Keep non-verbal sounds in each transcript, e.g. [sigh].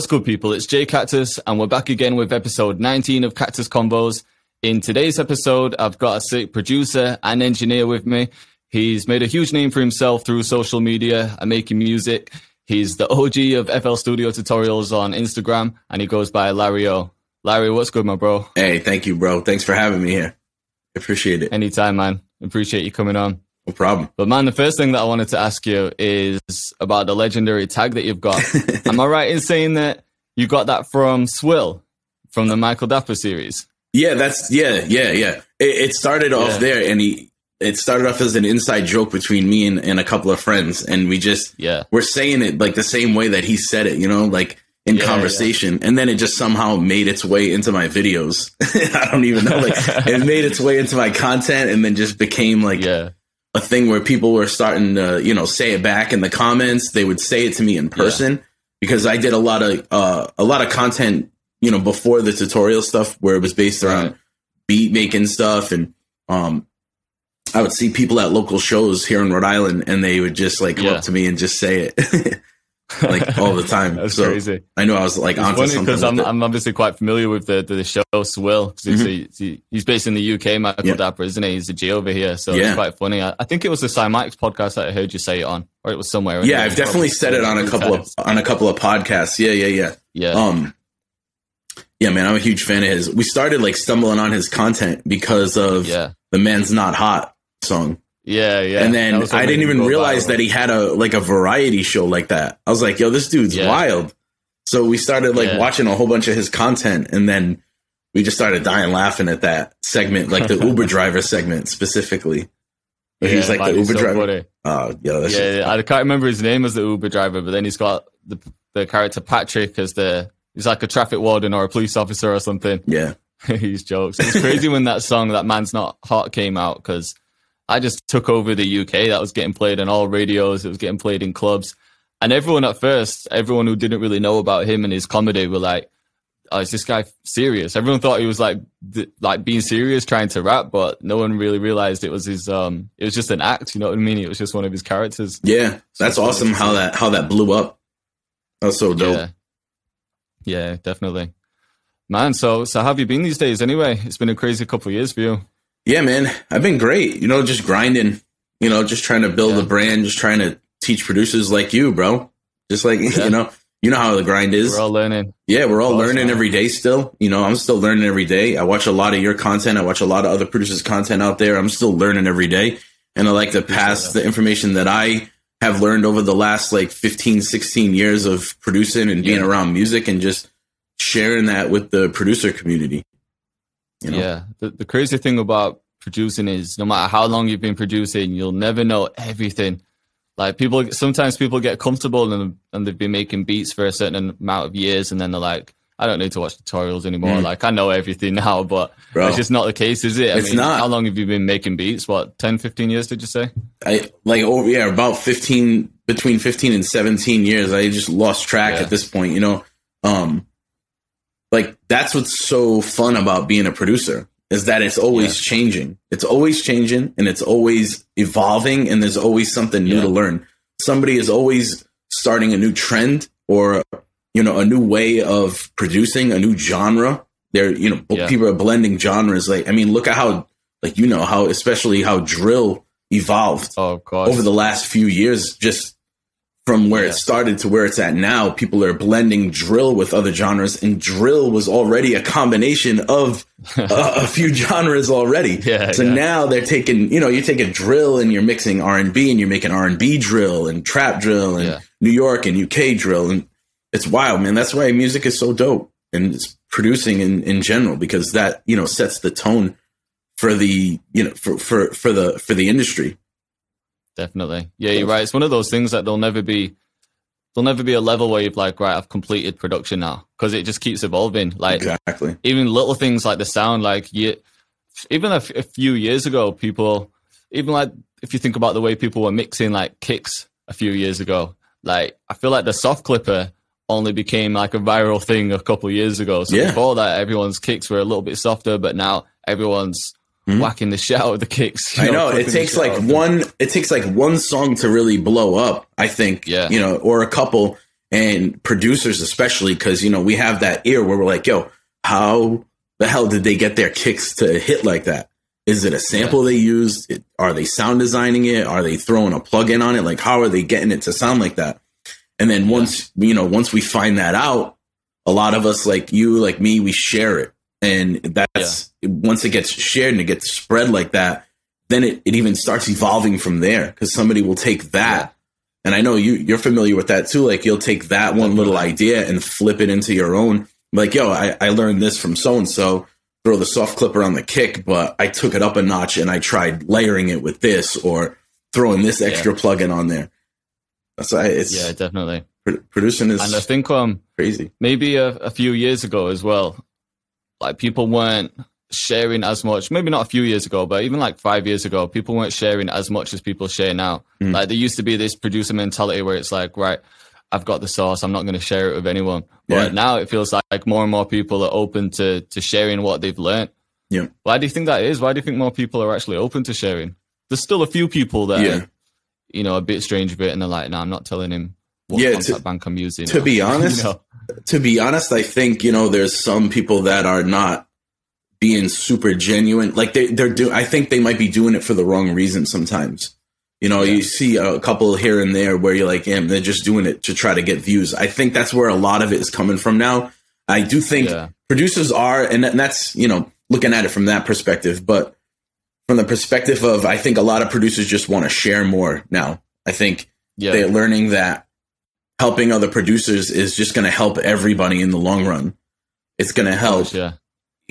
What's good, people? It's Jay Cactus, and we're back again with episode 19 of Cactus Combos. In today's episode, I've got a sick producer and engineer with me. He's made a huge name for himself through social media and making music. He's the OG of FL Studio tutorials on Instagram, and he goes by Larry O. Larry, what's good, my bro? Hey, thank you, bro. Thanks for having me here. Appreciate it. Anytime, man. Appreciate you coming on. No problem. But man, the first thing that I wanted to ask you is about the legendary tag that you've got. [laughs] Am I right in saying that you got that from Swill from the Michael Dapaah series? Yeah, that's yeah, yeah, yeah. It, it started off Yeah. there, and he it started off as an inside joke between me and, and a couple of friends, and we just Yeah. we're saying it like the same way that he said it, you know, like in Yeah, conversation, and then it just somehow made its way into my videos. [laughs] I don't even know, like it made its way into my content, and then just became like Yeah. A thing where people were starting to, you know, say it back in the comments. They would say it to me in person because I did a lot of uh, a lot of content, you know, before the tutorial stuff where it was based around Right. beat making stuff and um I would see people at local shows here in Rhode Island and they would just like come Yeah. up to me and just say it [laughs] like all the time. [laughs] That's so crazy. I know I was like It's onto funny because I'm. I'm obviously quite familiar with the the show Swill because he's, he's based in the UK, Michael Yeah. Dapaah, isn't he? He's a G over here, so Yeah. it's quite funny. I, I think it was the Cymatics podcast that I heard you say it on, or it was somewhere. yeah. I've definitely said it on a couple of on a couple of podcasts. Yeah, yeah, yeah. yeah, Um, yeah, man, I'm a huge fan of his. We started like stumbling on his content because of yeah, the "Man's Not Hot" song, yeah, yeah. and then I didn't even realize viral. that he had a like a variety show like that. I was like, "Yo, this dude's Yeah. wild." So we started like Yeah. watching a whole bunch of his content, and then we just started dying laughing at that segment, like the Uber [laughs] driver segment specifically. Where he's like the Uber so driver. funny. Oh, yeah, that's Yeah, I can't remember his name as the Uber driver, but then he's got the the character Patrick as the he's like a traffic warden or a police officer or something. yeah, [laughs] he's jokes. It's crazy when that song "That Man's Not Hot" came out because I just took over the UK. That was getting played on all radios. It was getting played in clubs, and everyone at first, everyone who didn't really know about him and his comedy, were like, "Oh, is this guy serious?" Everyone thought he was like th- like being serious, trying to rap, but no one really realized it was his. Um, it was just an act. You know what I mean? It was just one of his characters. yeah. That's So awesome how that how that blew up. That's so dope. Yeah. Yeah, definitely. Man, so so how have you been these days anyway? It's been a crazy couple of years for you. Yeah, man, I've been great. You know, just grinding. You know, just trying to build Yeah. a brand, just trying to teach producers like you, bro. Just like [laughs] Yeah. you know, you know how the grind is. We're all learning. yeah, we're all learning every day. Still, you know, I'm still learning every day. I watch a lot of your content. I watch a lot of other producers' content out there. I'm still learning every day, and I like to pass the information that I have learned over the last like 15, 16 years of producing and being Yeah. around music, and just sharing that with the producer community. You know? Yeah. The, the crazy thing about producing is no matter how long you've been producing, you'll never know everything. Like people, sometimes people get comfortable and, and they've been making beats for a certain amount of years and then they're like, I don't need to watch tutorials anymore. Mm. Like I know everything [laughs] now, but Bro. it's just not the case, is it? I It's mean, not. How long have you been making beats? What, 10, 15 years, did you say? I like over yeah about 15 between 15 and 17 years I just lost track Yeah. at this point you know um like that's what's so fun about being a producer is that it's always changing. It's always changing and it's always evolving and there's always something new Yeah. to learn. Somebody is always starting a new trend or you know a new way of producing a new genre. They're you know Yeah. people are blending genres. Like i mean look at how like you know how especially how drill evolved Oh, over the last few years, just from where Yeah. it started to where it's at now, people are blending drill with other genres, and drill was already a combination of [laughs] a, a few genres already. Yeah, so yeah. now they're taking, you know, you take a drill and you're mixing R and B, and you're making R and B drill and trap drill and. New York and UK drill, and it's wild, man. That's why music is so dope, and it's producing in in general because that you know sets the tone for the you know for for for the for the industry. Definitely. Yeah, you're right. It's one of those things that there'll never be there'll never be a level where you're like, right, I've completed production now. Because it just keeps evolving. Like Exactly. even little things like the sound, like you even a, f- a few years ago, people even like if you think about the way people were mixing like kicks a few years ago, like I feel like the soft clipper only became like a viral thing a couple of years ago. So Yeah. before that everyone's kicks were a little bit softer, but now everyone's Hmm? whacking the shit out of the kicks. I know it takes like out of them. one. It takes like one song to really blow up. I think. Yeah. You know, or a couple, and producers especially because you know we have that ear where we're like, yo, how the hell did they get their kicks to hit like that? Is it a sample they used? Are they sound designing it? Are they throwing a plug in on it? Like, how are they getting it to sound like that? And then once, you know, once we find that out, a lot of us, like you, like me, we share it. And that's yeah. once it gets shared and it gets spread like that, then it, it even starts evolving from there because somebody will take that. Yeah. And I know you, you're familiar with that too. Like, you'll take that one little idea and flip it into your own. Like, yo, I, I learned this from so and so throw the soft clipper on the kick, but I took it up a notch and I tried layering it with this or throwing this extra yeah. plug-in on there. That's why it's yeah, definitely producing is and I think um crazy. Maybe a, a few years ago as well, like people weren't sharing as much. Maybe not a few years ago, but even like five years ago, people weren't sharing as much as people share now. Mm. Like there used to be this producer mentality where it's like, right, I've got the sauce. I'm not going to share it with anyone. But yeah. now it feels like more and more people are open to to sharing what they've learned. Yeah. Why do you think that is? Why do you think more people are actually open to sharing? There's still a few people that yeah. are, you know, a bit strange with it and they're like, no, I'm not telling him what yeah, contact to, bank I'm using. To be [laughs] honest, you know? To be honest, I think, you know, there's some people that are not being super genuine. Like they, they're doing, I think they might be doing it for the wrong reason sometimes. You know, yeah. you see a couple here and there where you're like, yeah, they're just doing it to try to get views. I think that's where a lot of it is coming from now. I do think yeah. producers are, and that's, you know, looking at it from that perspective. But from the perspective of, I think a lot of producers just want to share more now. I think yeah. they're learning that helping other producers is just going to help everybody in the long run. It's going to help yeah.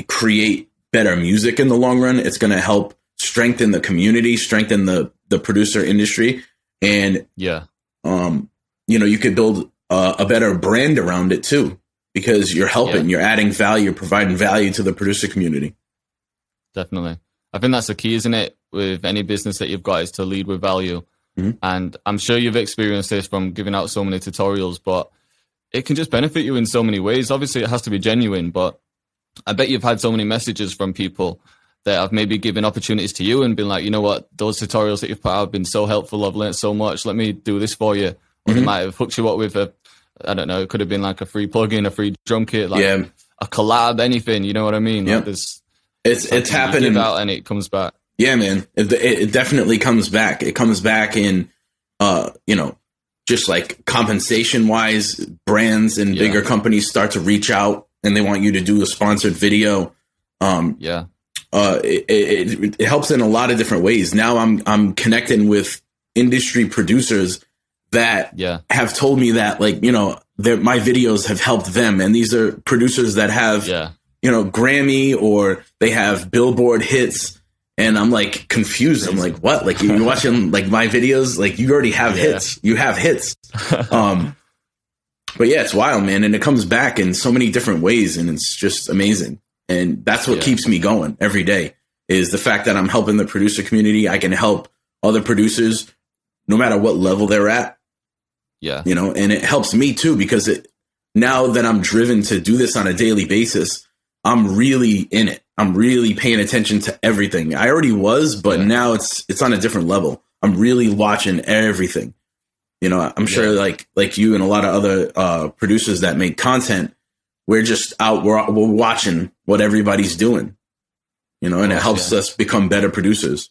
create better music in the long run. It's going to help strengthen the community, strengthen the the producer industry, and yeah, um, you know, you could build a, a better brand around it too because you're helping, yeah. you're adding value, you're providing value to the producer community. Definitely, I think that's the key, isn't it? With any business that you've got, is to lead with value. Mm-hmm. And I'm sure you've experienced this from giving out so many tutorials, but it can just benefit you in so many ways. Obviously, it has to be genuine, but I bet you've had so many messages from people that have maybe given opportunities to you and been like, you know what, those tutorials that you've put out have been so helpful. I've learned so much. Let me do this for you. Or mm-hmm. they might have hooked you up with a, I don't know, it could have been like a free plugin, a free drum kit, like yeah. a collab, anything. You know what I mean? Yeah. Like it's it's, it's happening out and it comes back. Yeah, man. It, it definitely comes back. It comes back in, uh, you know, just like compensation wise, brands and yeah. bigger companies start to reach out and they want you to do a sponsored video. Um, yeah uh, it, it, it, helps in a lot of different ways. Now I'm I'm connecting with industry producers that yeah. have told me that like you know my videos have helped them, and these are producers that have yeah. you know Grammy or they have Billboard hits, and I'm like confused. I'm like, what? Like you're watching like my videos? Like you already have yeah. hits. You have hits. [laughs] um, but yeah, it's wild, man, and it comes back in so many different ways, and it's just amazing. And that's what yeah. keeps me going every day is the fact that I'm helping the producer community. I can help other producers no matter what level they're at. Yeah. You know, and it helps me too because it now that I'm driven to do this on a daily basis, I'm really in it. I'm really paying attention to everything. I already was, but yeah. now it's it's on a different level. I'm really watching everything. You know, I'm sure yeah. like like you and a lot of other uh, producers that make content, we're just out we're, we're watching what everybody's doing you know and it helps yeah. us become better producers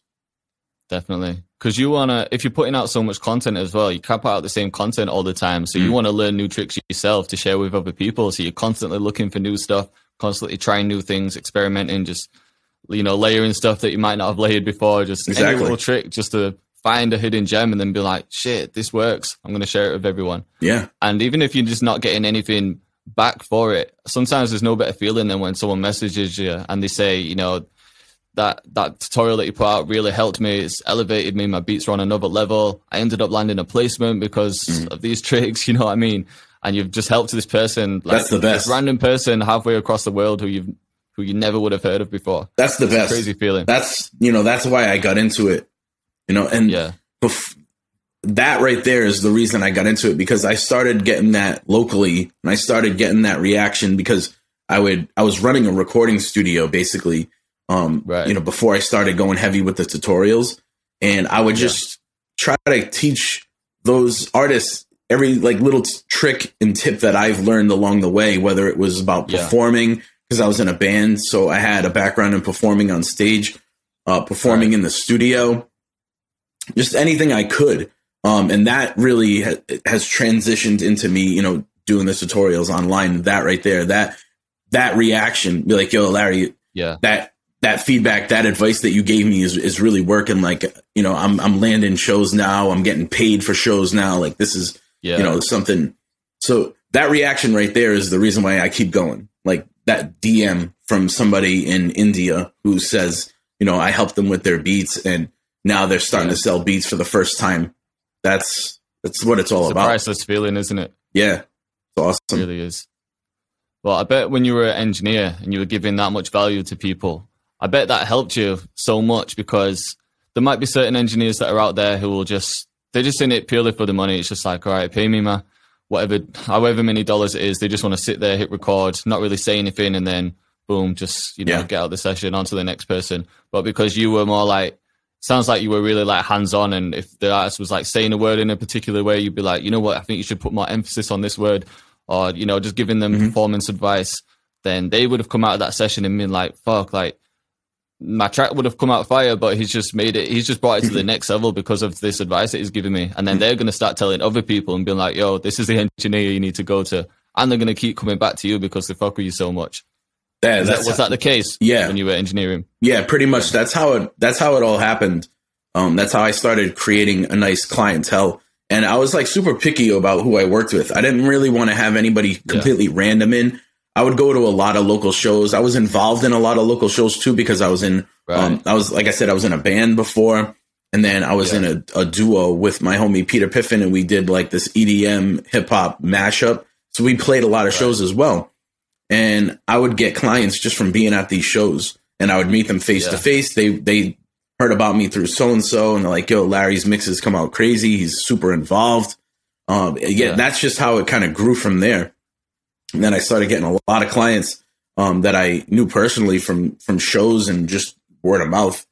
definitely because you want to if you're putting out so much content as well you can't put out the same content all the time so mm. you want to learn new tricks yourself to share with other people so you're constantly looking for new stuff constantly trying new things experimenting just you know layering stuff that you might not have layered before just exactly. any little trick just to find a hidden gem and then be like shit this works i'm going to share it with everyone yeah and even if you're just not getting anything back for it. Sometimes there's no better feeling than when someone messages you and they say, you know, that that tutorial that you put out really helped me. It's elevated me. My beats are on another level. I ended up landing a placement because mm. of these [laughs] tricks. You know what I mean? And you've just helped this person. Like, That's the best. random person halfway across the world who you've who you never would have heard of before. That's the it's best. crazy feeling. That's you know that's why I got into it. You know, and yeah. Bef- that right there is the reason I got into it because I started getting that locally and I started getting that reaction because I would I was running a recording studio basically um right. you know before I started going heavy with the tutorials and I would just yeah. try to teach those artists every like little t- trick and tip that I've learned along the way, whether it was about Yeah. performing because I was in a band, so I had a background in performing on stage, uh, performing in the studio, just anything I could. Um, and that really ha- has transitioned into me, you know, doing the tutorials online. That right there, that that reaction, be like, "Yo, Larry, Yeah. that that feedback, that advice that you gave me is is really working. Like, you know, I'm I'm landing shows now. I'm getting paid for shows now. Like, this is Yeah. you know something. So that reaction right there is the reason why I keep going. Like that DM from somebody in India who says, you know, I helped them with their beats, and now they're starting Yeah. to sell beats for the first time. That's that's what it's all it's a about. priceless feeling, isn't it? Yeah, it's awesome. It really is. Well, I bet when you were an engineer and you were giving that much value to people, I bet that helped you so much because there might be certain engineers that are out there who will just they're just in it purely for the money. It's just like, all right, pay me my whatever, however many dollars it is. They just want to sit there, hit record, not really say anything, and then boom, just you know, Yeah. get out of the session on to the next person. But because you were more like, sounds like you were really like hands on, and if the artist was like saying a word in a particular way, you'd be like, you know what, I think you should put more emphasis on this word, or you know, just giving them Mhm. performance advice. Then they would have come out of that session and been like, fuck, like my track would have come out fire, but he's just made it. He's just brought it to the [laughs] next level because of this advice that he's giving me. And then they're going to start telling other people and being like, "Yo, this is the engineer you need to go to." And they're going to keep coming back to you because they fuck with you so much. Yeah, that, was that the case? Yeah. when you were engineering. Yeah, pretty much. That's how it. That's how it all happened. Um, that's how I started creating a nice clientele, and I was like super picky about who I worked with. I didn't really want to have anybody completely random in. I would go to a lot of local shows. I was involved in a lot of local shows too because I was in. Right. Um, I was like I said, I was in a band before, and then I was Yeah. in a, a duo with my homie Peter Piffin, and we did like this EDM hip hop mashup. So we played a lot of shows as well and I would get clients just from being at these shows, and I would meet them face to face. They they heard about me through so and so, and they're like, "Yo, Larry's mixes come out crazy. He's super involved." Um, yeah, Yeah. that's just how it kind of grew from there. And then I started getting a lot of clients um, that I knew personally from from shows and just word of mouth.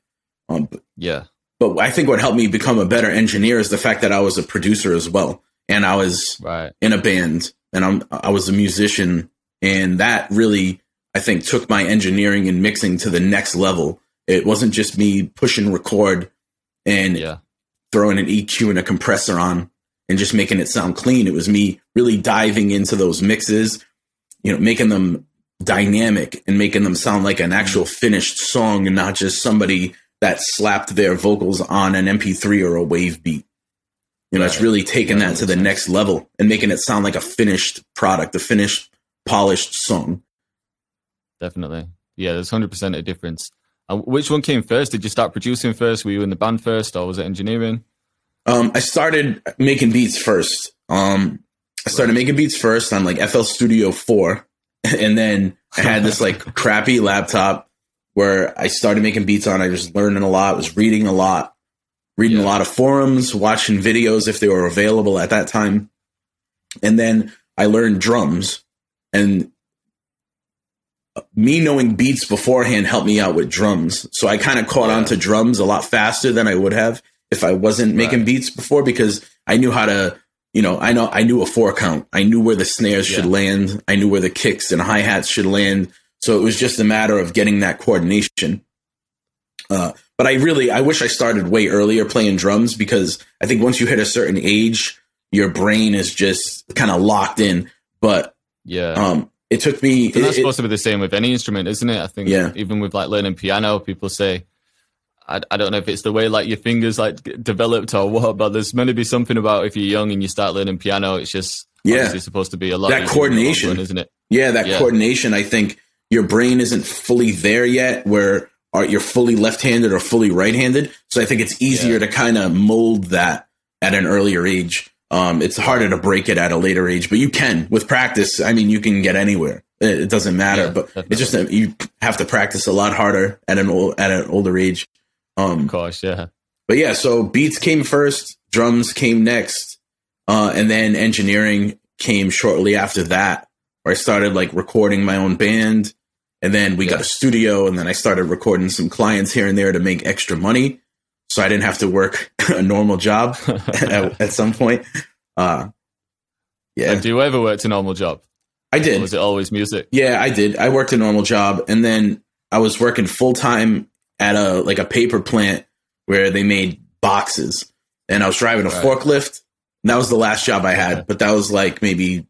Um, Yeah, but I think what helped me become a better engineer is the fact that I was a producer as well, and I was right. in a band and I'm I was a musician and that really I think took my engineering and mixing to the next level. It wasn't just me pushing record and Yeah, throwing an EQ and a compressor on and just making it sound clean. It was me really diving into those mixes, you know, making them dynamic and making them sound like an actual mm-hmm. finished song and not just somebody that slapped their vocals on an MP3 or a wave beat. You know, it's really taking that that to the next level and making it sound like a finished product, a finished, polished song. definitely. Yeah, there's hundred percent a difference. And which one came first? Did you start producing first? Were you in the band first, or was it engineering? Um, I started making beats first. Um, I started making beats first on like FL Studio 4. [laughs] And then I had this like [laughs] crappy laptop where I started making beats on. I was learning a lot, was reading a lot, reading a lot of forums, watching videos if they were available at that time. And then I learned drums. And me knowing beats beforehand helped me out with drums. So I kind of caught Yeah. on to drums a lot faster than I would have if I wasn't making Right. beats before because I knew how to, you know, I know I knew a four count. I knew where the snares should land. I knew where the kicks and hi hats should land. So it was just a matter of getting that coordination. Uh, but I really, I wish I started way earlier playing drums because I think once you hit a certain age, your brain is just kind of locked in. But Yeah. um, it took me. And that's it- supposed to be the same with any instrument, isn't it? I think Yeah. even with like learning piano, people say, I, I don't know if it's the way like your fingers like developed or what, but there's meant to be something about if you're young and you start learning piano, it's just Yeah. obviously supposed to be a lot That easier in the long coordination. run, isn't it? Yeah, that Yeah. coordination. I think your brain isn't fully there yet, where are you're fully left-handed or fully right-handed. So I think it's easier Yeah. to kind of mold that at an earlier age. Um, it's harder to break it at a later age, but you can with practice. I mean, you can get anywhere. It, it doesn't matter, Yeah, but definitely. it's just that you have to practice a lot harder at an old, at an older age. Um, Of course, yeah. but yeah, so beats came first, drums came next, uh, and then engineering came shortly after that, where I started like recording my own band, and then we got a studio, and then I started recording some clients here and there to make extra money, so I didn't have to work [laughs] a normal job [laughs] at, at some point. Uh, Yeah. Like, do you ever work a normal job? I Or did. was it always music? Yeah, I did. I worked a normal job and then I was working full time at a like a paper plant where they made boxes. And I was driving a Right. forklift. That was the last job I had, but that was like maybe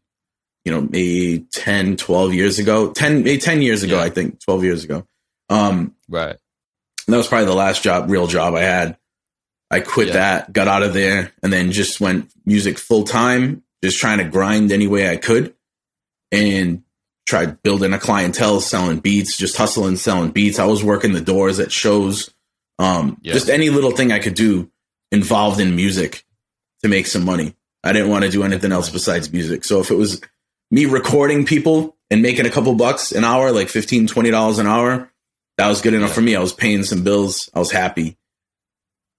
you know, maybe 10, 12 years ago. 10 maybe 10 years ago, Yeah. I think, 12 years ago. Um Right. that was probably the last job, real job I had. I quit Yeah. that, got out of there, and then just went music full time, just trying to grind any way I could, and tried building a clientele, selling beats, just hustling, selling beats. I was working the doors at shows, um, Yeah. just any little thing I could do involved in music to make some money. I didn't want to do anything else besides music. So if it was me recording people and making a couple bucks an hour, like 15 dollars an hour, that was good enough Yeah. for me. I was paying some bills. I was happy.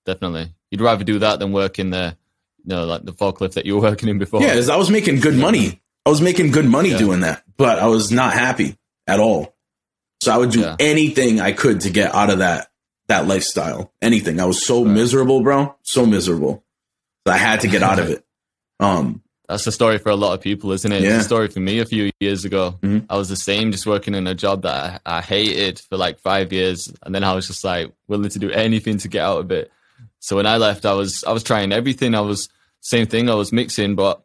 Definitely. You'd rather do that than work in the, you know, like the forklift that you were working in before. Yeah, I was making good money. I was making good money Yeah. doing that, but I was not happy at all. So I would do Yeah. anything I could to get out of that that lifestyle. Anything. I was so Right. miserable, bro. So miserable. So I had to get out of it. [laughs] Um, That's the story for a lot of people, isn't it? Yeah. It's a story for me a few years ago. Mhm. I was the same, just working in a job that I, I hated for like five years, and then I was just like willing to do anything to get out of it. So when I left, I was I was trying everything. I was same thing. I was mixing, but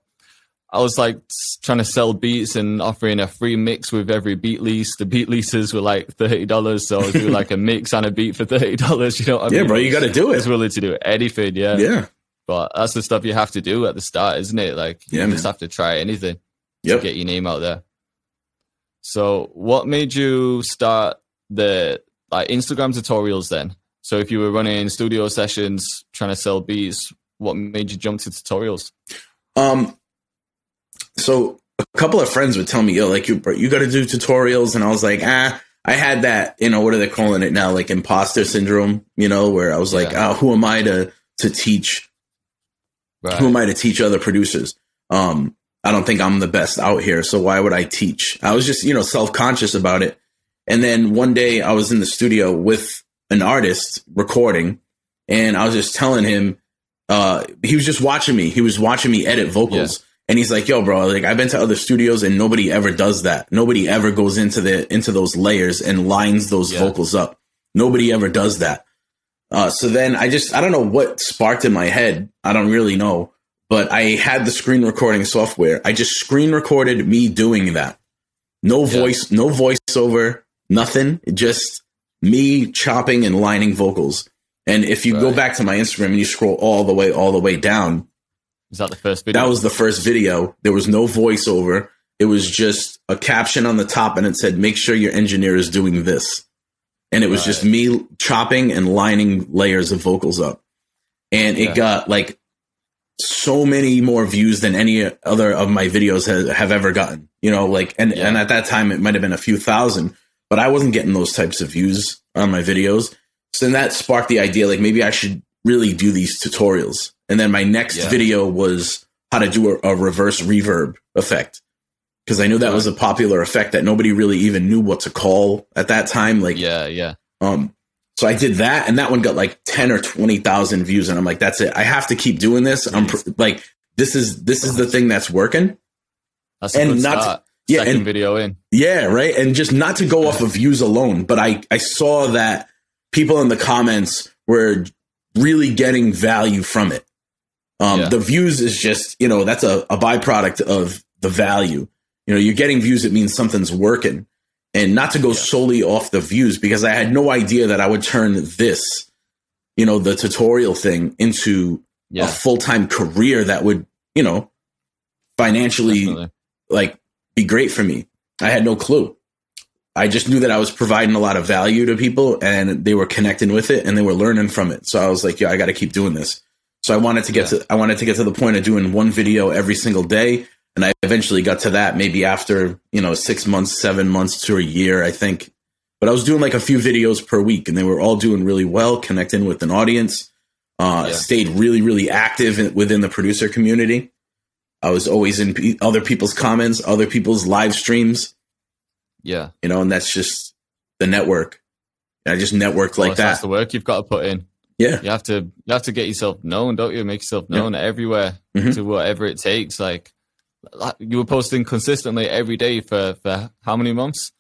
I was like trying to sell beats and offering a free mix with every beat lease. The beat leases were like thirty dollars, so I was doing like a [laughs] mix and a beat for thirty dollars. You know what I yeah, mean? bro, you got to do it. I was willing to do anything. Yeah. Yeah. But that's the stuff you have to do at the start, isn't it? Like yeah, you Yeah, just have to try anything Yep. to get your name out there. So what made you start the like Instagram tutorials then? So if you were running studio sessions trying to sell beats, what made you jump to tutorials? Um, so a couple of friends would tell me, "Yo, like you, you got to do tutorials," and I was like, "Ah." I had that, you know, what are they calling it now? Like imposter syndrome, you know, where I was like, Yeah. "Oh, who am I to to teach Right. who am I to teach other producers? Um, I don't think I'm the best out here, so why would I teach? I was just, you know, self conscious about it. And then one day I was in the studio with an artist recording, and I was just telling him, uh, he was just watching me. He was watching me edit vocals. And he's like, "Yo, bro, like I've been to other studios and nobody ever does that. Nobody ever goes into the into those layers and lines those Yeah. vocals up. Nobody ever does that." Uh, so then I just I don't know what sparked in my head. I don't really know, but I had the screen recording software. I just screen recorded me doing that. No Yeah. voice, no voiceover, nothing. Just me chopping and lining vocals. And if you go back to my Instagram and you scroll all the way, all the way down, Is that the first video? that was the first video. There was no voiceover. It was just a caption on the top and it said, make sure your engineer is doing this. And it was Right. just me chopping and lining layers of vocals up. And it Yeah. got like so many more views than any other of my videos have, have ever gotten. You know, like, and, Yeah. and at that time it might have been a few thousand, but I wasn't getting those types of views on my videos. So then that sparked the idea, like maybe I should really do these tutorials. And then my next Yeah. video was how to do a, a reverse reverb effect. Because I knew that was a popular effect that nobody really even knew what to call at that time. Like, yeah, yeah. um, so I did that, and that one got like ten or twenty thousand views, and I'm like, that's it. I have to keep doing this. I'm pr- like, this is this is the thing that's working. That's And not- start. yeah, Second and- video in. Yeah, right. And just not to go off of views alone, but I I saw that people in the comments were really getting value from it. Um, Yeah. The views is just you know that's a, a byproduct of the value. You know, you're getting views. It means something's working, and not to go Yeah. solely off the views because I had no idea that I would turn this, you know, the tutorial thing into a full time career that would you know financially definitely. like be great for me. I had no clue. I just knew that I was providing a lot of value to people and they were connecting with it and they were learning from it. So I was like, yeah, I got to keep doing this. So I wanted to get Yeah. to I wanted to get to the point of doing one video every single day and I eventually got to that maybe after, you know, 6 months, 7 months to a year, I think. But I was doing like a few videos per week and they were all doing really well, connecting with an audience. Uh, Yeah. stayed really really active in, within the producer community. I was always in other people's comments, other people's live streams, Yeah. you know, and that's just the network. I just networked Well, like That's the work you've got to put in. Yeah, You have to you have to get yourself known, don't you? Make yourself known everywhere Mhm. to whatever it takes. Like you were posting consistently every day for for how many months?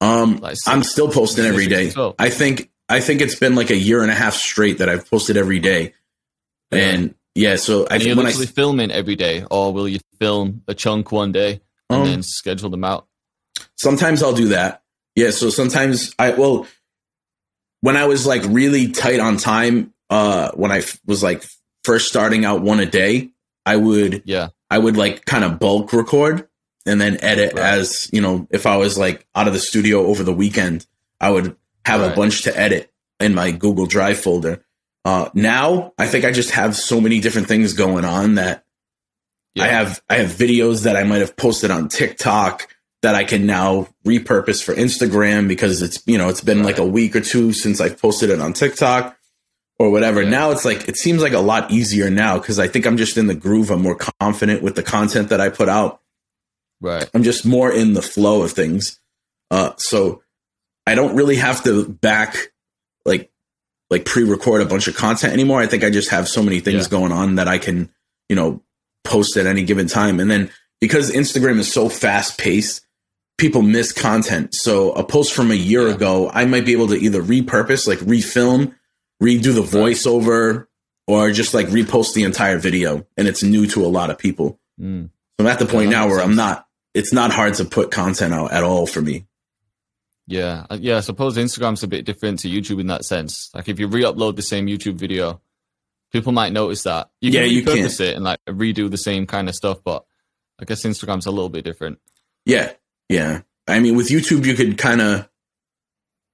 Um, like I'm still posting every day. I think I think it's been like a year and a half straight that I've posted every day, yeah. and yeah. So I think when I filming every day, or will you film a chunk one day and um, then schedule them out? Sometimes I'll do that. Yeah. So sometimes I well, when I was like really tight on time, uh, when I f- was like first starting out one a day, I would yeah I would like kind of bulk record and then edit right. as you know if I was like out of the studio over the weekend, I would have right. a bunch to edit in my Google Drive folder. Uh, now I think I just have so many different things going on that yeah. I have I have videos that I might have posted on TikTok that I can now repurpose for Instagram because it's you know it's been right. like a week or two since I've posted it on TikTok or whatever. Yeah. Now it's like it seems like a lot easier now because I think I'm just in the groove. I'm more confident with the content that I put out. Right. I'm just more in the flow of things. Uh, so I don't really have to back like like pre-record a bunch of content anymore. I think I just have so many things yeah. going on that I can, you know, post at any given time. And then because Instagram is so fast paced, people miss content. So a post from a year yeah. ago, I might be able to either repurpose, like refilm, redo the voiceover, or just like repost the entire video. And it's new to a lot of people. Mm. So I'm at the point yeah, now where sense. I'm not, it's not hard to put content out at all for me. Yeah, uh, yeah. I suppose Instagram's a bit different to YouTube in that sense. Like if you re-upload the same YouTube video, people might notice that. You can yeah, you can it and like redo the same kind of stuff, but I guess Instagram's a little bit different. Yeah, yeah. I mean, with YouTube, you could kind of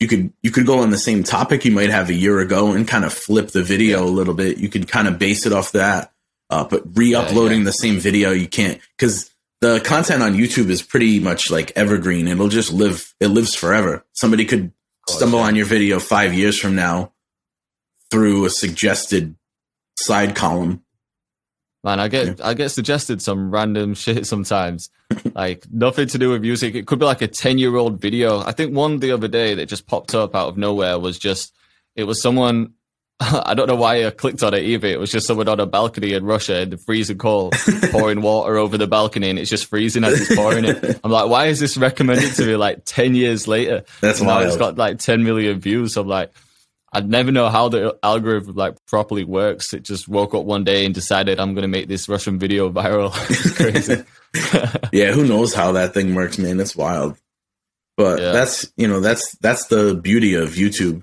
you could you could go on the same topic you might have a year ago and kind of flip the video a little bit. You could kind of base it off that. Uh, but re-uploading yeah, yeah. the same video, you can't because the content on YouTube is pretty much like evergreen. It'll just live. It lives forever. Somebody could stumble on your video five years from now through a suggested side column. Man, I get yeah. I get suggested some random [laughs] shit sometimes, like nothing to do with music. It could be like a ten year old video. I think one the other day that just popped up out of nowhere was just it was someone [laughs] I don't know why I clicked on it either. It was just someone on a balcony in Russia in the freezing cold, [laughs] pouring water over the balcony, and it's just freezing as it's pouring it. I'm like, why is this recommended to me like ten years later? That's and now it's got like ten million views. I'm like, I'd never know how the algorithm like properly works. It just woke up one day and decided I'm going to make this Russian video viral. [laughs] it's crazy. [laughs] yeah, who knows how that thing works, man? It's wild. But yeah. that's you know that's that's the beauty of YouTube.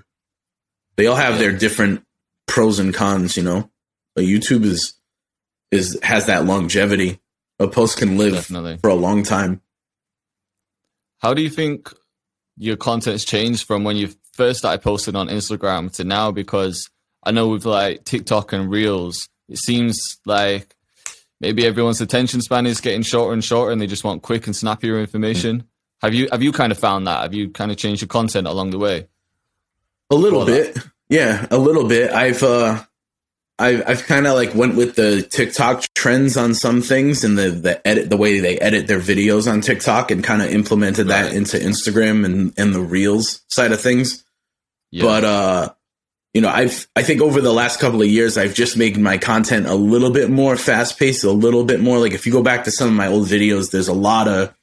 They all have yeah. their different pros and cons, you know. But YouTube is is has that longevity. A post can live Definitely. for a long time. How do you think your content's changed from when you first started posting on Instagram to now? Because I know with like TikTok and Reels, it seems like maybe everyone's attention span is getting shorter and shorter, and they just want quick and snappier information. Mm. Have you have you kind of found that? Have you kind of changed your content along the way? A little bit. That? Yeah, a little bit. I've uh I've I've kind of like went with the TikTok trends on some things and the the edit the way they edit their videos on TikTok and kind of implemented right. that into Instagram and and the Reels side of things. Yeah. But uh you know, I've I think over the last couple of years I've just made my content a little bit more fast paced, a little bit more like if you go back to some of my old videos there's a lot of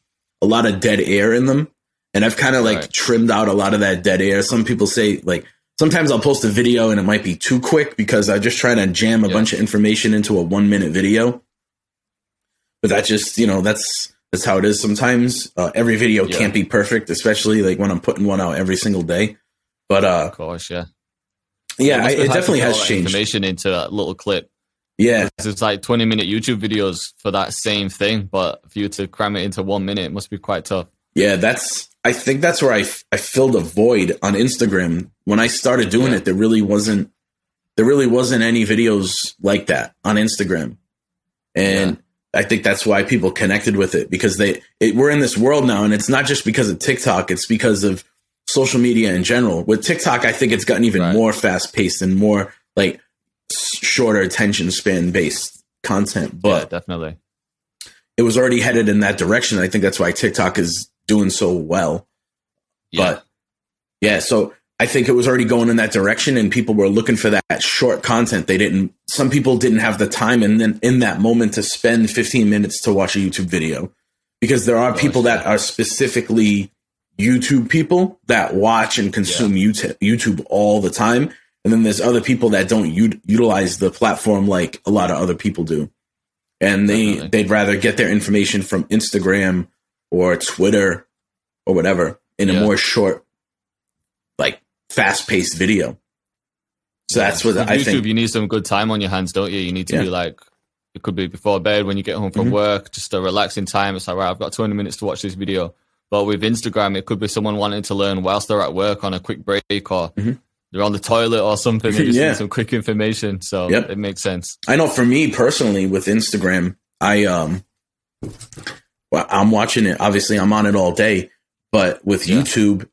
a lot of dead air in them and I've kind of like right. trimmed out a lot of that dead air. Some people say like sometimes I'll post a video and it might be too quick because I just try to jam a yeah. bunch of information into a one minute video. But that just, you know, that's that's how it is sometimes. Uh, every video yeah. can't be perfect, especially like when I'm putting one out every single day. But uh of course, yeah. Yeah, I, it definitely has changed information into a little clip. Yeah. It's like 20 minute YouTube videos for that same thing, but for you to cram it into 1 minute it must be quite tough. Yeah, that's I think that's where I, I filled a void on Instagram when I started doing yeah. it. There really wasn't there really wasn't any videos like that on Instagram, and yeah. I think that's why people connected with it because they it, we're in this world now, and it's not just because of TikTok; it's because of social media in general. With TikTok, I think it's gotten even right. more fast paced and more like shorter attention span based content. But yeah, definitely, it was already headed in that direction. I think that's why TikTok is doing so well. Yeah. But yeah, so I think it was already going in that direction and people were looking for that short content. They didn't some people didn't have the time and then in that moment to spend 15 minutes to watch a YouTube video because there are oh, people that are specifically YouTube people that watch and consume yeah. YouTube all the time. And then there's other people that don't u- utilize the platform like a lot of other people do. And they, Definitely. they'd rather get their information from Instagram or Twitter or whatever in yeah. a more short, like fast paced video. So yeah. that's what With I YouTube, think. You need some good time on your hands, don't you? You need to yeah. be like, it could be before bed when you get home from mm-hmm. work, just a relaxing time. It's like, right, I've got 20 minutes to watch this video. But with Instagram, it could be someone wanting to learn whilst they're at work on a quick break or mm-hmm. they're on the toilet or something. They just [laughs] yeah. need some quick information. So yep. it makes sense. I know for me personally with Instagram, I, um, I'm watching it. Obviously, I'm on it all day. But with yeah. YouTube,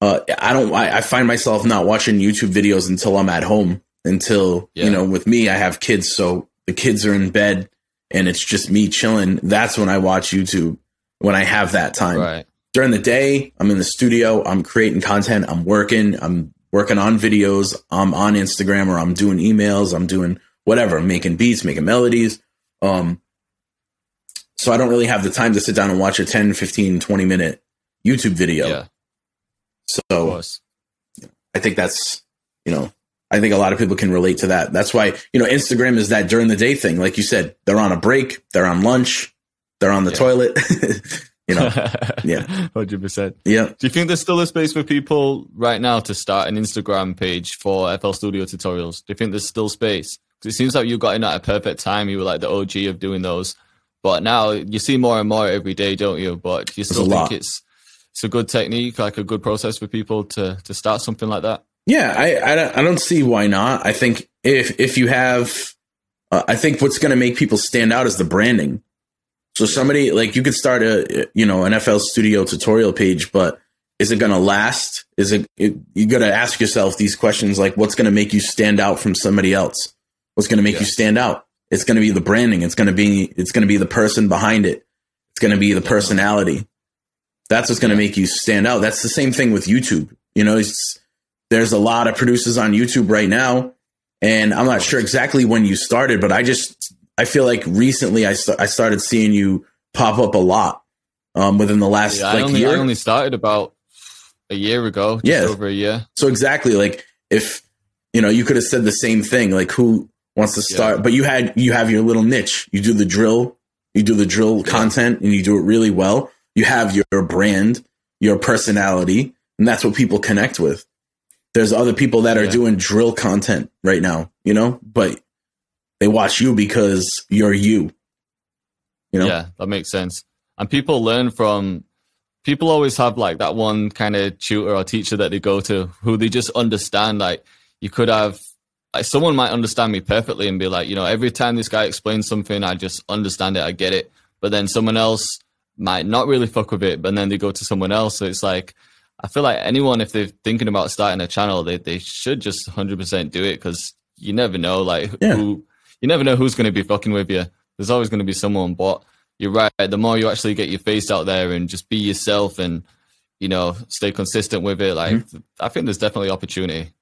uh, I don't. I, I, find myself not watching YouTube videos until I'm at home. Until yeah. you know, with me, I have kids, so the kids are in bed and it's just me chilling. That's when I watch YouTube when I have that time. Right. During the day, I'm in the studio. I'm creating content. I'm working. I'm working on videos. I'm on Instagram or I'm doing emails. I'm doing whatever. I'm making beats, making melodies. Um, so I don't really have the time to sit down and watch a 10, 15, 20 minute YouTube video. Yeah. So I think that's, you know, I think a lot of people can relate to that. That's why, you know, Instagram is that during the day thing. Like you said, they're on a break, they're on lunch, they're on the yeah. toilet. [laughs] you know, [laughs] yeah. 100%. Yeah. Do you think there's still a space for people right now to start an Instagram page for FL Studio tutorials? Do you think there's still space? Because it seems like you got in at a perfect time. You were like the OG of doing those. But now you see more and more every day, don't you? But you still think lot. it's it's a good technique, like a good process for people to to start something like that? Yeah, I I don't, I don't see why not. I think if if you have, uh, I think what's going to make people stand out is the branding. So somebody like you could start a you know an FL Studio tutorial page, but is it going to last? Is it, it you got to ask yourself these questions like what's going to make you stand out from somebody else? What's going to make yeah. you stand out? It's going to be the branding. It's going to be it's going to be the person behind it. It's going to be the personality. That's what's going to make you stand out. That's the same thing with YouTube. You know, there's a lot of producers on YouTube right now, and I'm not sure exactly when you started, but I just I feel like recently I st- I started seeing you pop up a lot um, within the last yeah, like I only, year. I only started about a year ago, yeah, over a year. So exactly, like if you know, you could have said the same thing. Like who wants to start? Yeah. But you had you have your little niche. You do the drill, you do the drill yeah. content, and you do it really well you have your brand, your personality, and that's what people connect with. There's other people that are yeah. doing drill content right now, you know, but they watch you because you're you. You know? Yeah, that makes sense. And people learn from people always have like that one kind of tutor or teacher that they go to who they just understand like you could have like someone might understand me perfectly and be like, you know, every time this guy explains something, I just understand it, I get it. But then someone else might not really fuck with it, but then they go to someone else. So it's like, I feel like anyone, if they're thinking about starting a channel, they, they should just 100% do it because you never know, like, yeah. who, you never know who's going to be fucking with you. There's always going to be someone, but you're right. The more you actually get your face out there and just be yourself and, you know, stay consistent with it, like, mm-hmm. I think there's definitely opportunity.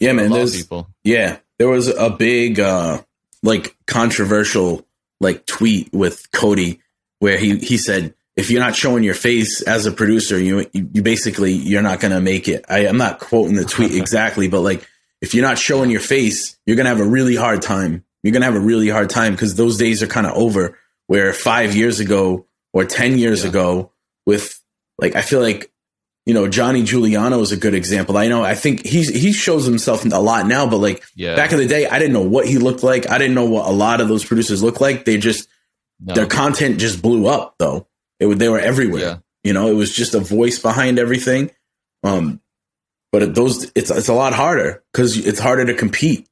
Yeah, man. There's, people. Yeah. There was a big, uh, like, controversial, like, tweet with Cody where he he said if you're not showing your face as a producer, you you basically you're not gonna make it. I, I'm not quoting the tweet [laughs] exactly, but like if you're not showing your face, you're gonna have a really hard time. You're gonna have a really hard time because those days are kind of over. Where five years ago or ten years yeah. ago, with like I feel like you know Johnny Juliano is a good example. I know I think he he shows himself a lot now, but like yeah. back in the day, I didn't know what he looked like. I didn't know what a lot of those producers look like. They just no. Their content just blew up though. It they were everywhere. Yeah. You know, it was just a voice behind everything. Um, but those it's it's a lot harder because it's harder to compete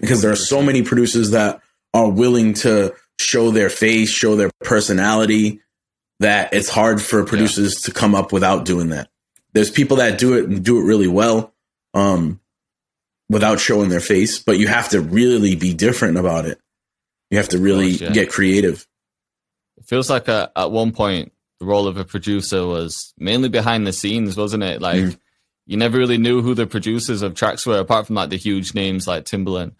because there are so many producers that are willing to show their face, show their personality. That it's hard for producers yeah. to come up without doing that. There's people that do it and do it really well, um, without showing their face, but you have to really be different about it. You have to really course, yeah. get creative. It feels like a, at one point the role of a producer was mainly behind the scenes, wasn't it? Like mm. you never really knew who the producers of tracks were, apart from like the huge names like Timbaland.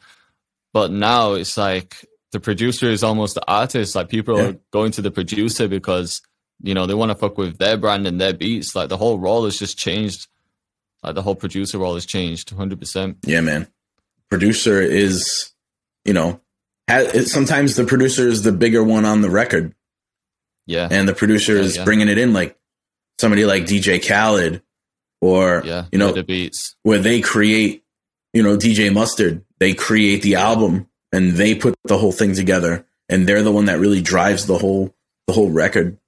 But now it's like the producer is almost the artist. Like people Yeah. are going to the producer because you know they want to fuck with their brand and their beats. Like the whole role has just changed. Like the whole producer role has changed 100. percent Yeah, man. Producer is, you know, sometimes the producer is the bigger one on the record, Yeah, and the producer Yeah, is yeah. bringing it in like somebody like DJ Khaled, or yeah. you know, the beats. where they create, you know, DJ Mustard. They create the album and they put the whole thing together, and they're the one that really drives the whole the whole record.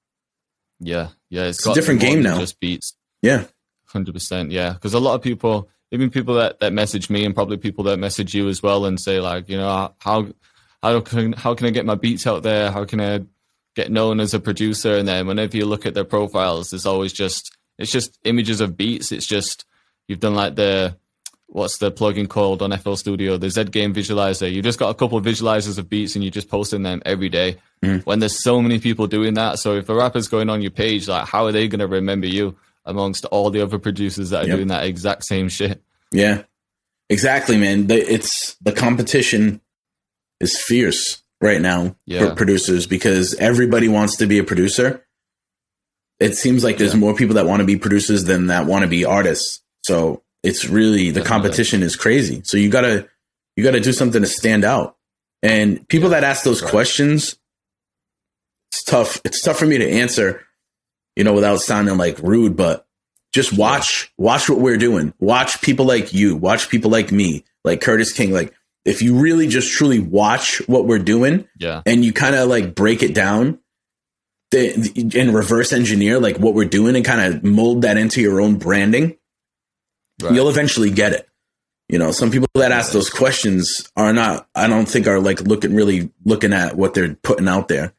Yeah, yeah. It's a different game now. Just beats. Yeah, Hundred percent, yeah. Because a lot of people, even people that, that message me, and probably people that message you as well, and say like, you know, how how can how can I get my beats out there? How can I get known as a producer? And then whenever you look at their profiles, there's always just it's just images of beats. It's just you've done like the what's the plugin called on FL Studio, the Z Game Visualizer. You just got a couple of visualizers of beats, and you're just posting them every day. Mm. When there's so many people doing that, so if a rapper's going on your page, like how are they going to remember you? amongst all the other producers that are Yep. doing that exact same shit. yeah, exactly, man. The, it's the competition is fierce right now Yeah. for producers because everybody wants to be a producer. It seems like there's Yeah. more people that want to be producers than that want to be artists. So it's really the competition is crazy. So you gotta you gotta do something to stand out. And people that ask those Right. questions, it's tough. It's tough for me to answer, you know, without sounding like rude, but just watch watch what we're doing. Watch people like you, watch people like me, like Curtis King. Like if you really just truly watch what we're doing Yeah, and you kind of like break it down the, and reverse engineer like what we're doing and kind of mold that into your own branding, right. you'll eventually get it. You know, some people that ask those questions are not, I don't think are like looking really looking at what they're putting out there.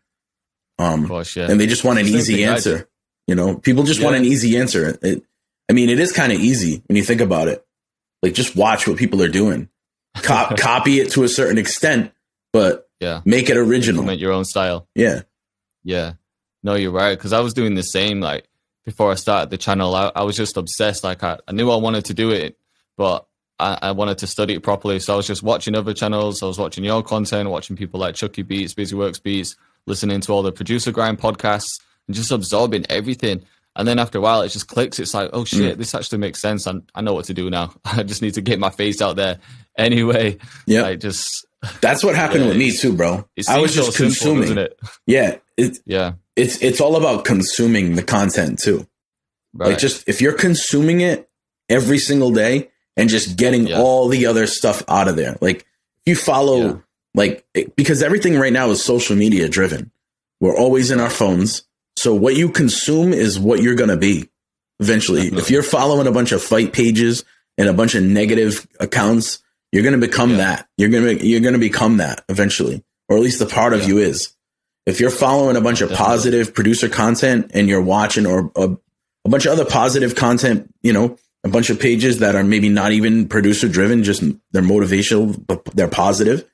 Of Um, course, yeah. and they just want an easy answer. You know, people just want an easy answer. It, I mean, it is kind of easy when you think about it. Like, just watch what people are doing, Cop, [laughs] copy it to a certain extent, but yeah, make it original. implement your own style. Yeah, Yeah, no, you're right. Because I was doing the same. Like before I started the channel, I, I was just obsessed. Like I, I knew I wanted to do it, but I, I wanted to study it properly. So I was just watching other channels. I was watching your content, watching people like Chuki Beats, Busy Works Beats, listening to all the producer grind podcasts, and just absorbing everything. And then after a while, it just clicks. It's like, oh shit, mm. this actually makes sense. And I know what to do now. [laughs] I just need to get my face out there anyway. yeah. Like just, That's what happened Yeah, with me too, bro. I was just so consuming. doesn't it? Yeah, it, Yeah, it's it's all about consuming the content too. right. Like just if you're consuming it every single day and just getting Yeah. all the other stuff out of there. Like if you follow Yeah. Like because everything right now is social media driven. We're always in our phones. So what you consume is what you're going to be eventually. Definitely. If you're following a bunch of fight pages and a bunch of negative accounts, you're going to become Yeah. that. You're going to you're going to become that eventually. Or at least a part of you is. If you're following a bunch of Definitely. positive producer content and you're watching or a, a bunch of other positive content, you know, a bunch of pages that are maybe not even producer driven, just they're motivational, but they're positive.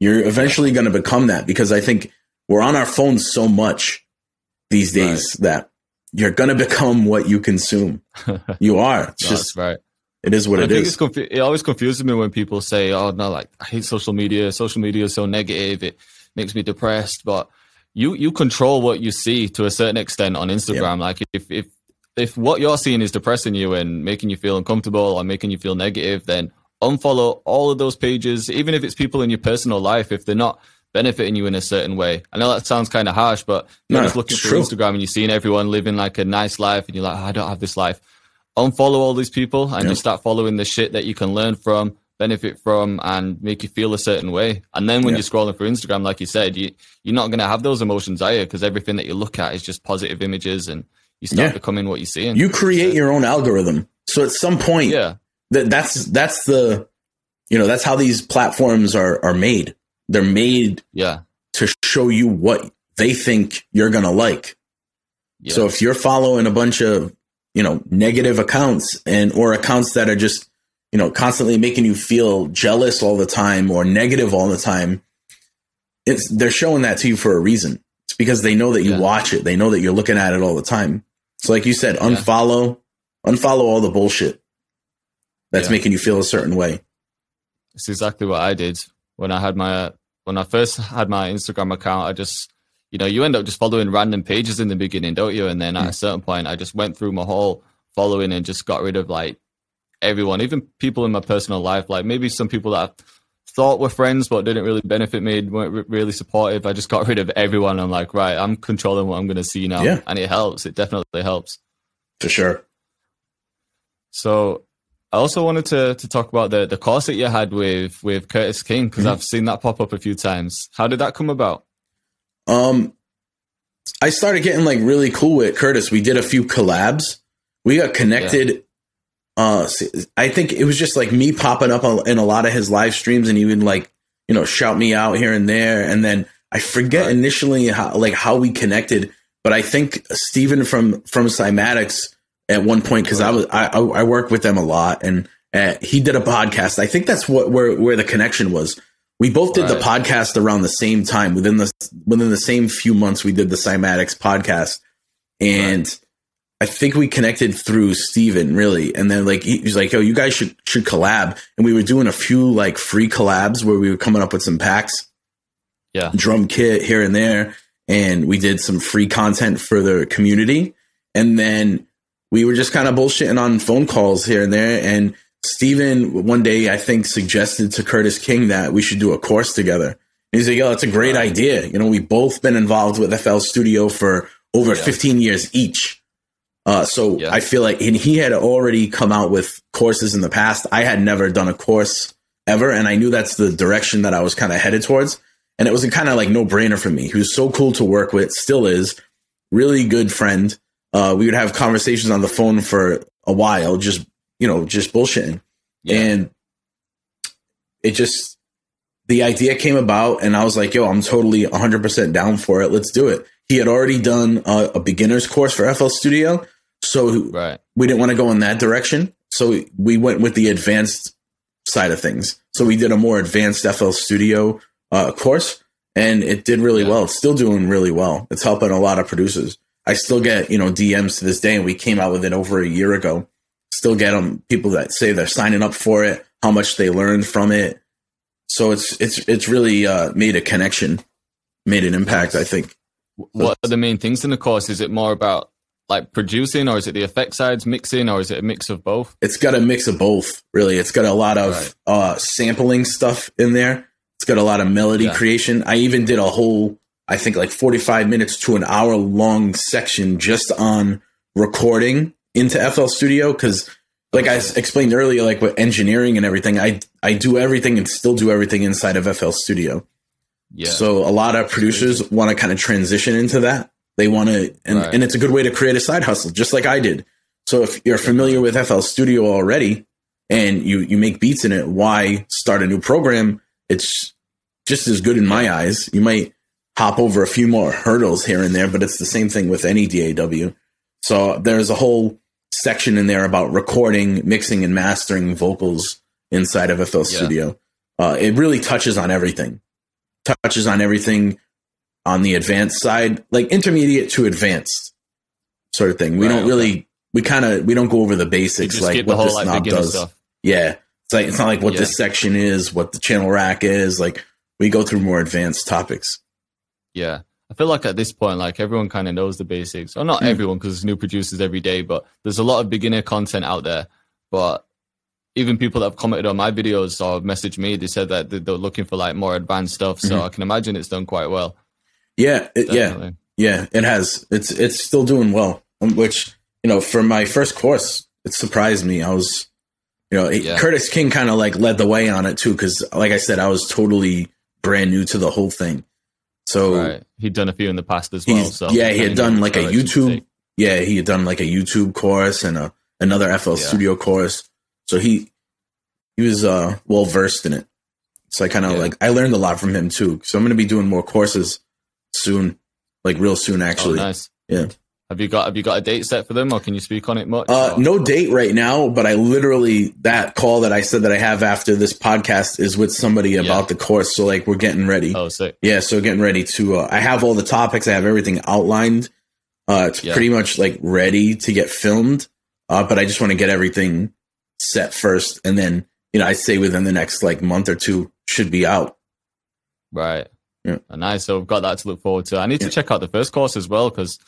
You're eventually going to become that because I think we're on our phones so much these days that you're going to become what you consume. [laughs] You are. It's No, just, right. it is what I it think is. it's confu- it always confuses me when people say, "Oh no, like I hate social media. Social media is so negative. It makes me depressed." But you you control what you see to a certain extent on Instagram. Like if if if what you're seeing is depressing you and making you feel uncomfortable or making you feel negative, then unfollow all of those pages, even if it's people in your personal life. If they're not benefiting you in a certain way, I know that sounds kind of harsh, but you're No, just looking through. Instagram and you're seeing everyone living like a nice life, and you're like, "Oh, I don't have this life unfollow all these people and Yeah. just start following the shit that you can learn from, benefit from, and make you feel a certain way. And then when Yeah. you're scrolling through Instagram, like you said, you you're not gonna have those emotions, are you? Because everything that you look at is just positive images, and you start Yeah. becoming what you're seeing. You create your own algorithm. So at some point, yeah, that that's that's the you know that's how these platforms are are made. They're made yeah, to show you what they think you're gonna like. Yeah. so if you're following a bunch of you know negative accounts and or accounts that are just you know constantly making you feel jealous all the time or negative all the time it's they're showing that to you for a reason. It's because they know that you Yeah. watch it. They know that you're looking at it all the time. So like you said unfollow unfollow all the bullshit that's Yeah. making you feel a certain way it's exactly what I did when I had my uh, when I first had my Instagram account, I just you know you end up just following random pages in the beginning, don't you? And then at a mm. certain point, I just went through my whole following and just got rid of like everyone, even people in my personal life, like maybe some people that I thought were friends but didn't really benefit me, weren't really supportive. I just got rid of everyone. I'm like, right, I'm controlling what I'm going to see now, yeah. and it helps. It definitely helps for sure. So I also wanted to to talk about the the course that you had with with Curtis King because mm-hmm. I've seen that pop up a few times. How did that come about? Um, I started getting like really cool with Curtis. We did a few collabs. We got connected. Yeah. Uh, I think it was just like me popping up in a lot of his live streams, and he would like you know shout me out here and there. And then I forget right. initially how like how we connected, but I think Steven from from Cymatics at one point because I was I I work with them a lot, and uh, he did a podcast. I think that's what where where the connection was. We both did right. the podcast around the same time within the within the same few months. We did the Cymatics podcast, and right. I think we connected through Steven really. And then like he was like, "Yo, you guys should should collab." And we were doing a few like free collabs where we were coming up with some packs, yeah, drum kit here and there, and we did some free content for the community. And then we were just kind of bullshitting on phone calls here and there. And Steven one day, I think, suggested to Curtis King that we should do a course together. And he's like, yo, that's a great idea. You know, we've both been involved with FL Studio for over yeah. 15 years each. Uh, so yeah. I feel like, and he had already come out with courses in the past. I had never done a course ever. And I knew that's the direction that I was kind of headed towards. And it was a kind of like no brainer for me. He was so cool to work with, still is, really good friend uh, we would have conversations on the phone for a while, just you know, just bullshitting, yeah. and it just the idea came about, and I was like, "Yo, I'm totally 100 percent down for it. Let's do it." He had already done a, a beginner's course for FL Studio, so right. we didn't want to go in that direction. So we went with the advanced side of things. So we did a more advanced FL Studio uh, course, and it did really yeah. well. It's still doing really well. It's helping a lot of producers. I still get, you know, DMs to this day, and we came out with it over a year ago. Still get them people that say they're signing up for it, how much they learned from it. So it's it's it's really uh, made a connection, made an impact. I think. What are the main things in the course? Is it more about like producing, or is it the effect sides, mixing, or is it a mix of both? It's got a mix of both. Really, it's got a lot of right. uh, sampling stuff in there. It's got a lot of melody yeah. creation. I even did a whole I think like 45 minutes to an hour long section just on recording into FL Studio because like I explained earlier, like with engineering and everything, I I do everything and still do everything inside of FL Studio. Yeah. So a lot of producers want to kind of transition into that. They want to, and, right. and it's a good way to create a side hustle, just like I did. So if you're familiar with FL Studio already and you you make beats in it, why start a new program? It's just as good in my eyes. You might hop over a few more hurdles here and there, but it's the same thing with any DAW. So there's a whole section in there about recording, mixing, and mastering vocals inside of FL yeah. Studio. Uh, it really touches on everything, touches on everything on the advanced side, like intermediate to advanced sort of thing. We right, don't really, okay. we kind of, we don't go over the basics like what this knob does. Stuff. Yeah. It's like, it's not like what yeah. this section is, what the channel rack is. Like we go through more advanced topics. Yeah. I feel like at this point, like everyone kind of knows the basics. Or not mm. everyone, because there's new producers every day, but there's a lot of beginner content out there. But even people that have commented on my videos or messaged me, they said that they're looking for like more advanced stuff. So mm-hmm. I can imagine it's done quite well. Yeah, it, yeah, yeah. It has. It's it's still doing well. Um, which you know, for my first course, it surprised me. I was, you know, yeah. Curtis King kind of like led the way on it too, because like I said, I was totally brand new to the whole thing. So right. he'd done a few in the past as well. So yeah, he had done like a YouTube. Yeah, he had done like a YouTube course and a another FL yeah. Studio course. So he he was uh well versed in it. So I kind of yeah. like I learned a lot from him too. So I'm going to be doing more courses soon, like real soon actually. Oh, nice. Yeah. Have you got Have you got a date set for them, or can you speak on it much? Uh, no date right now, but I literally that call that I said that I have after this podcast is with somebody about yeah. the course. So like we're getting ready. Oh, sick. Yeah, so getting ready to. Uh, I have all the topics. I have everything outlined. Uh, it's yeah. pretty much like ready to get filmed. Uh, but I just want to get everything set first, and then you know I say within the next like month or two should be out. Right. Yeah. Nice. So we've got that to look forward to. I need Yeah. to check out the first course as well because,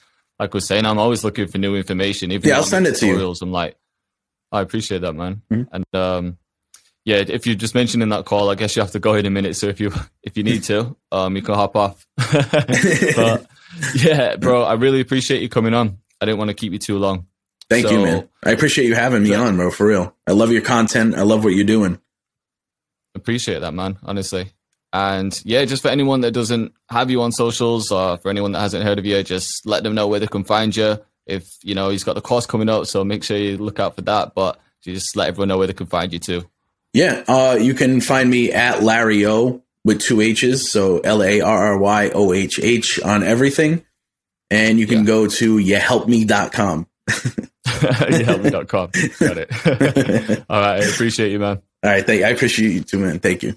like I was saying, I'm always looking for new information. Even Yeah, I'll send it to you. I'm like, I appreciate that, man. Mhm. And um, yeah, if you're just mentioning that call, I guess you have to go in a minute. So if you [laughs] if you need to, um, you can hop off. [laughs] but yeah, bro, I really appreciate you coming on. I didn't want to keep you too long. Thank you, man. I appreciate you having me on, bro. For real. I love your content. I love what you're doing. Appreciate that, man. Honestly. And yeah, just for anyone that doesn't have you on socials or for anyone that hasn't heard of you, just let them know where they can find you. If you know he's got the course coming up, so make sure you look out for that. But just let everyone know where they can find you too. Yeah, uh, you can find me at Larry O with two H's, so L A R R Y O H H on everything. And you can Yeah. go to yehelpme.com. [laughs] yeah, com. Got it. [laughs] [laughs] All right, I appreciate you, man. All right, thank you. I appreciate you too, man. Thank you.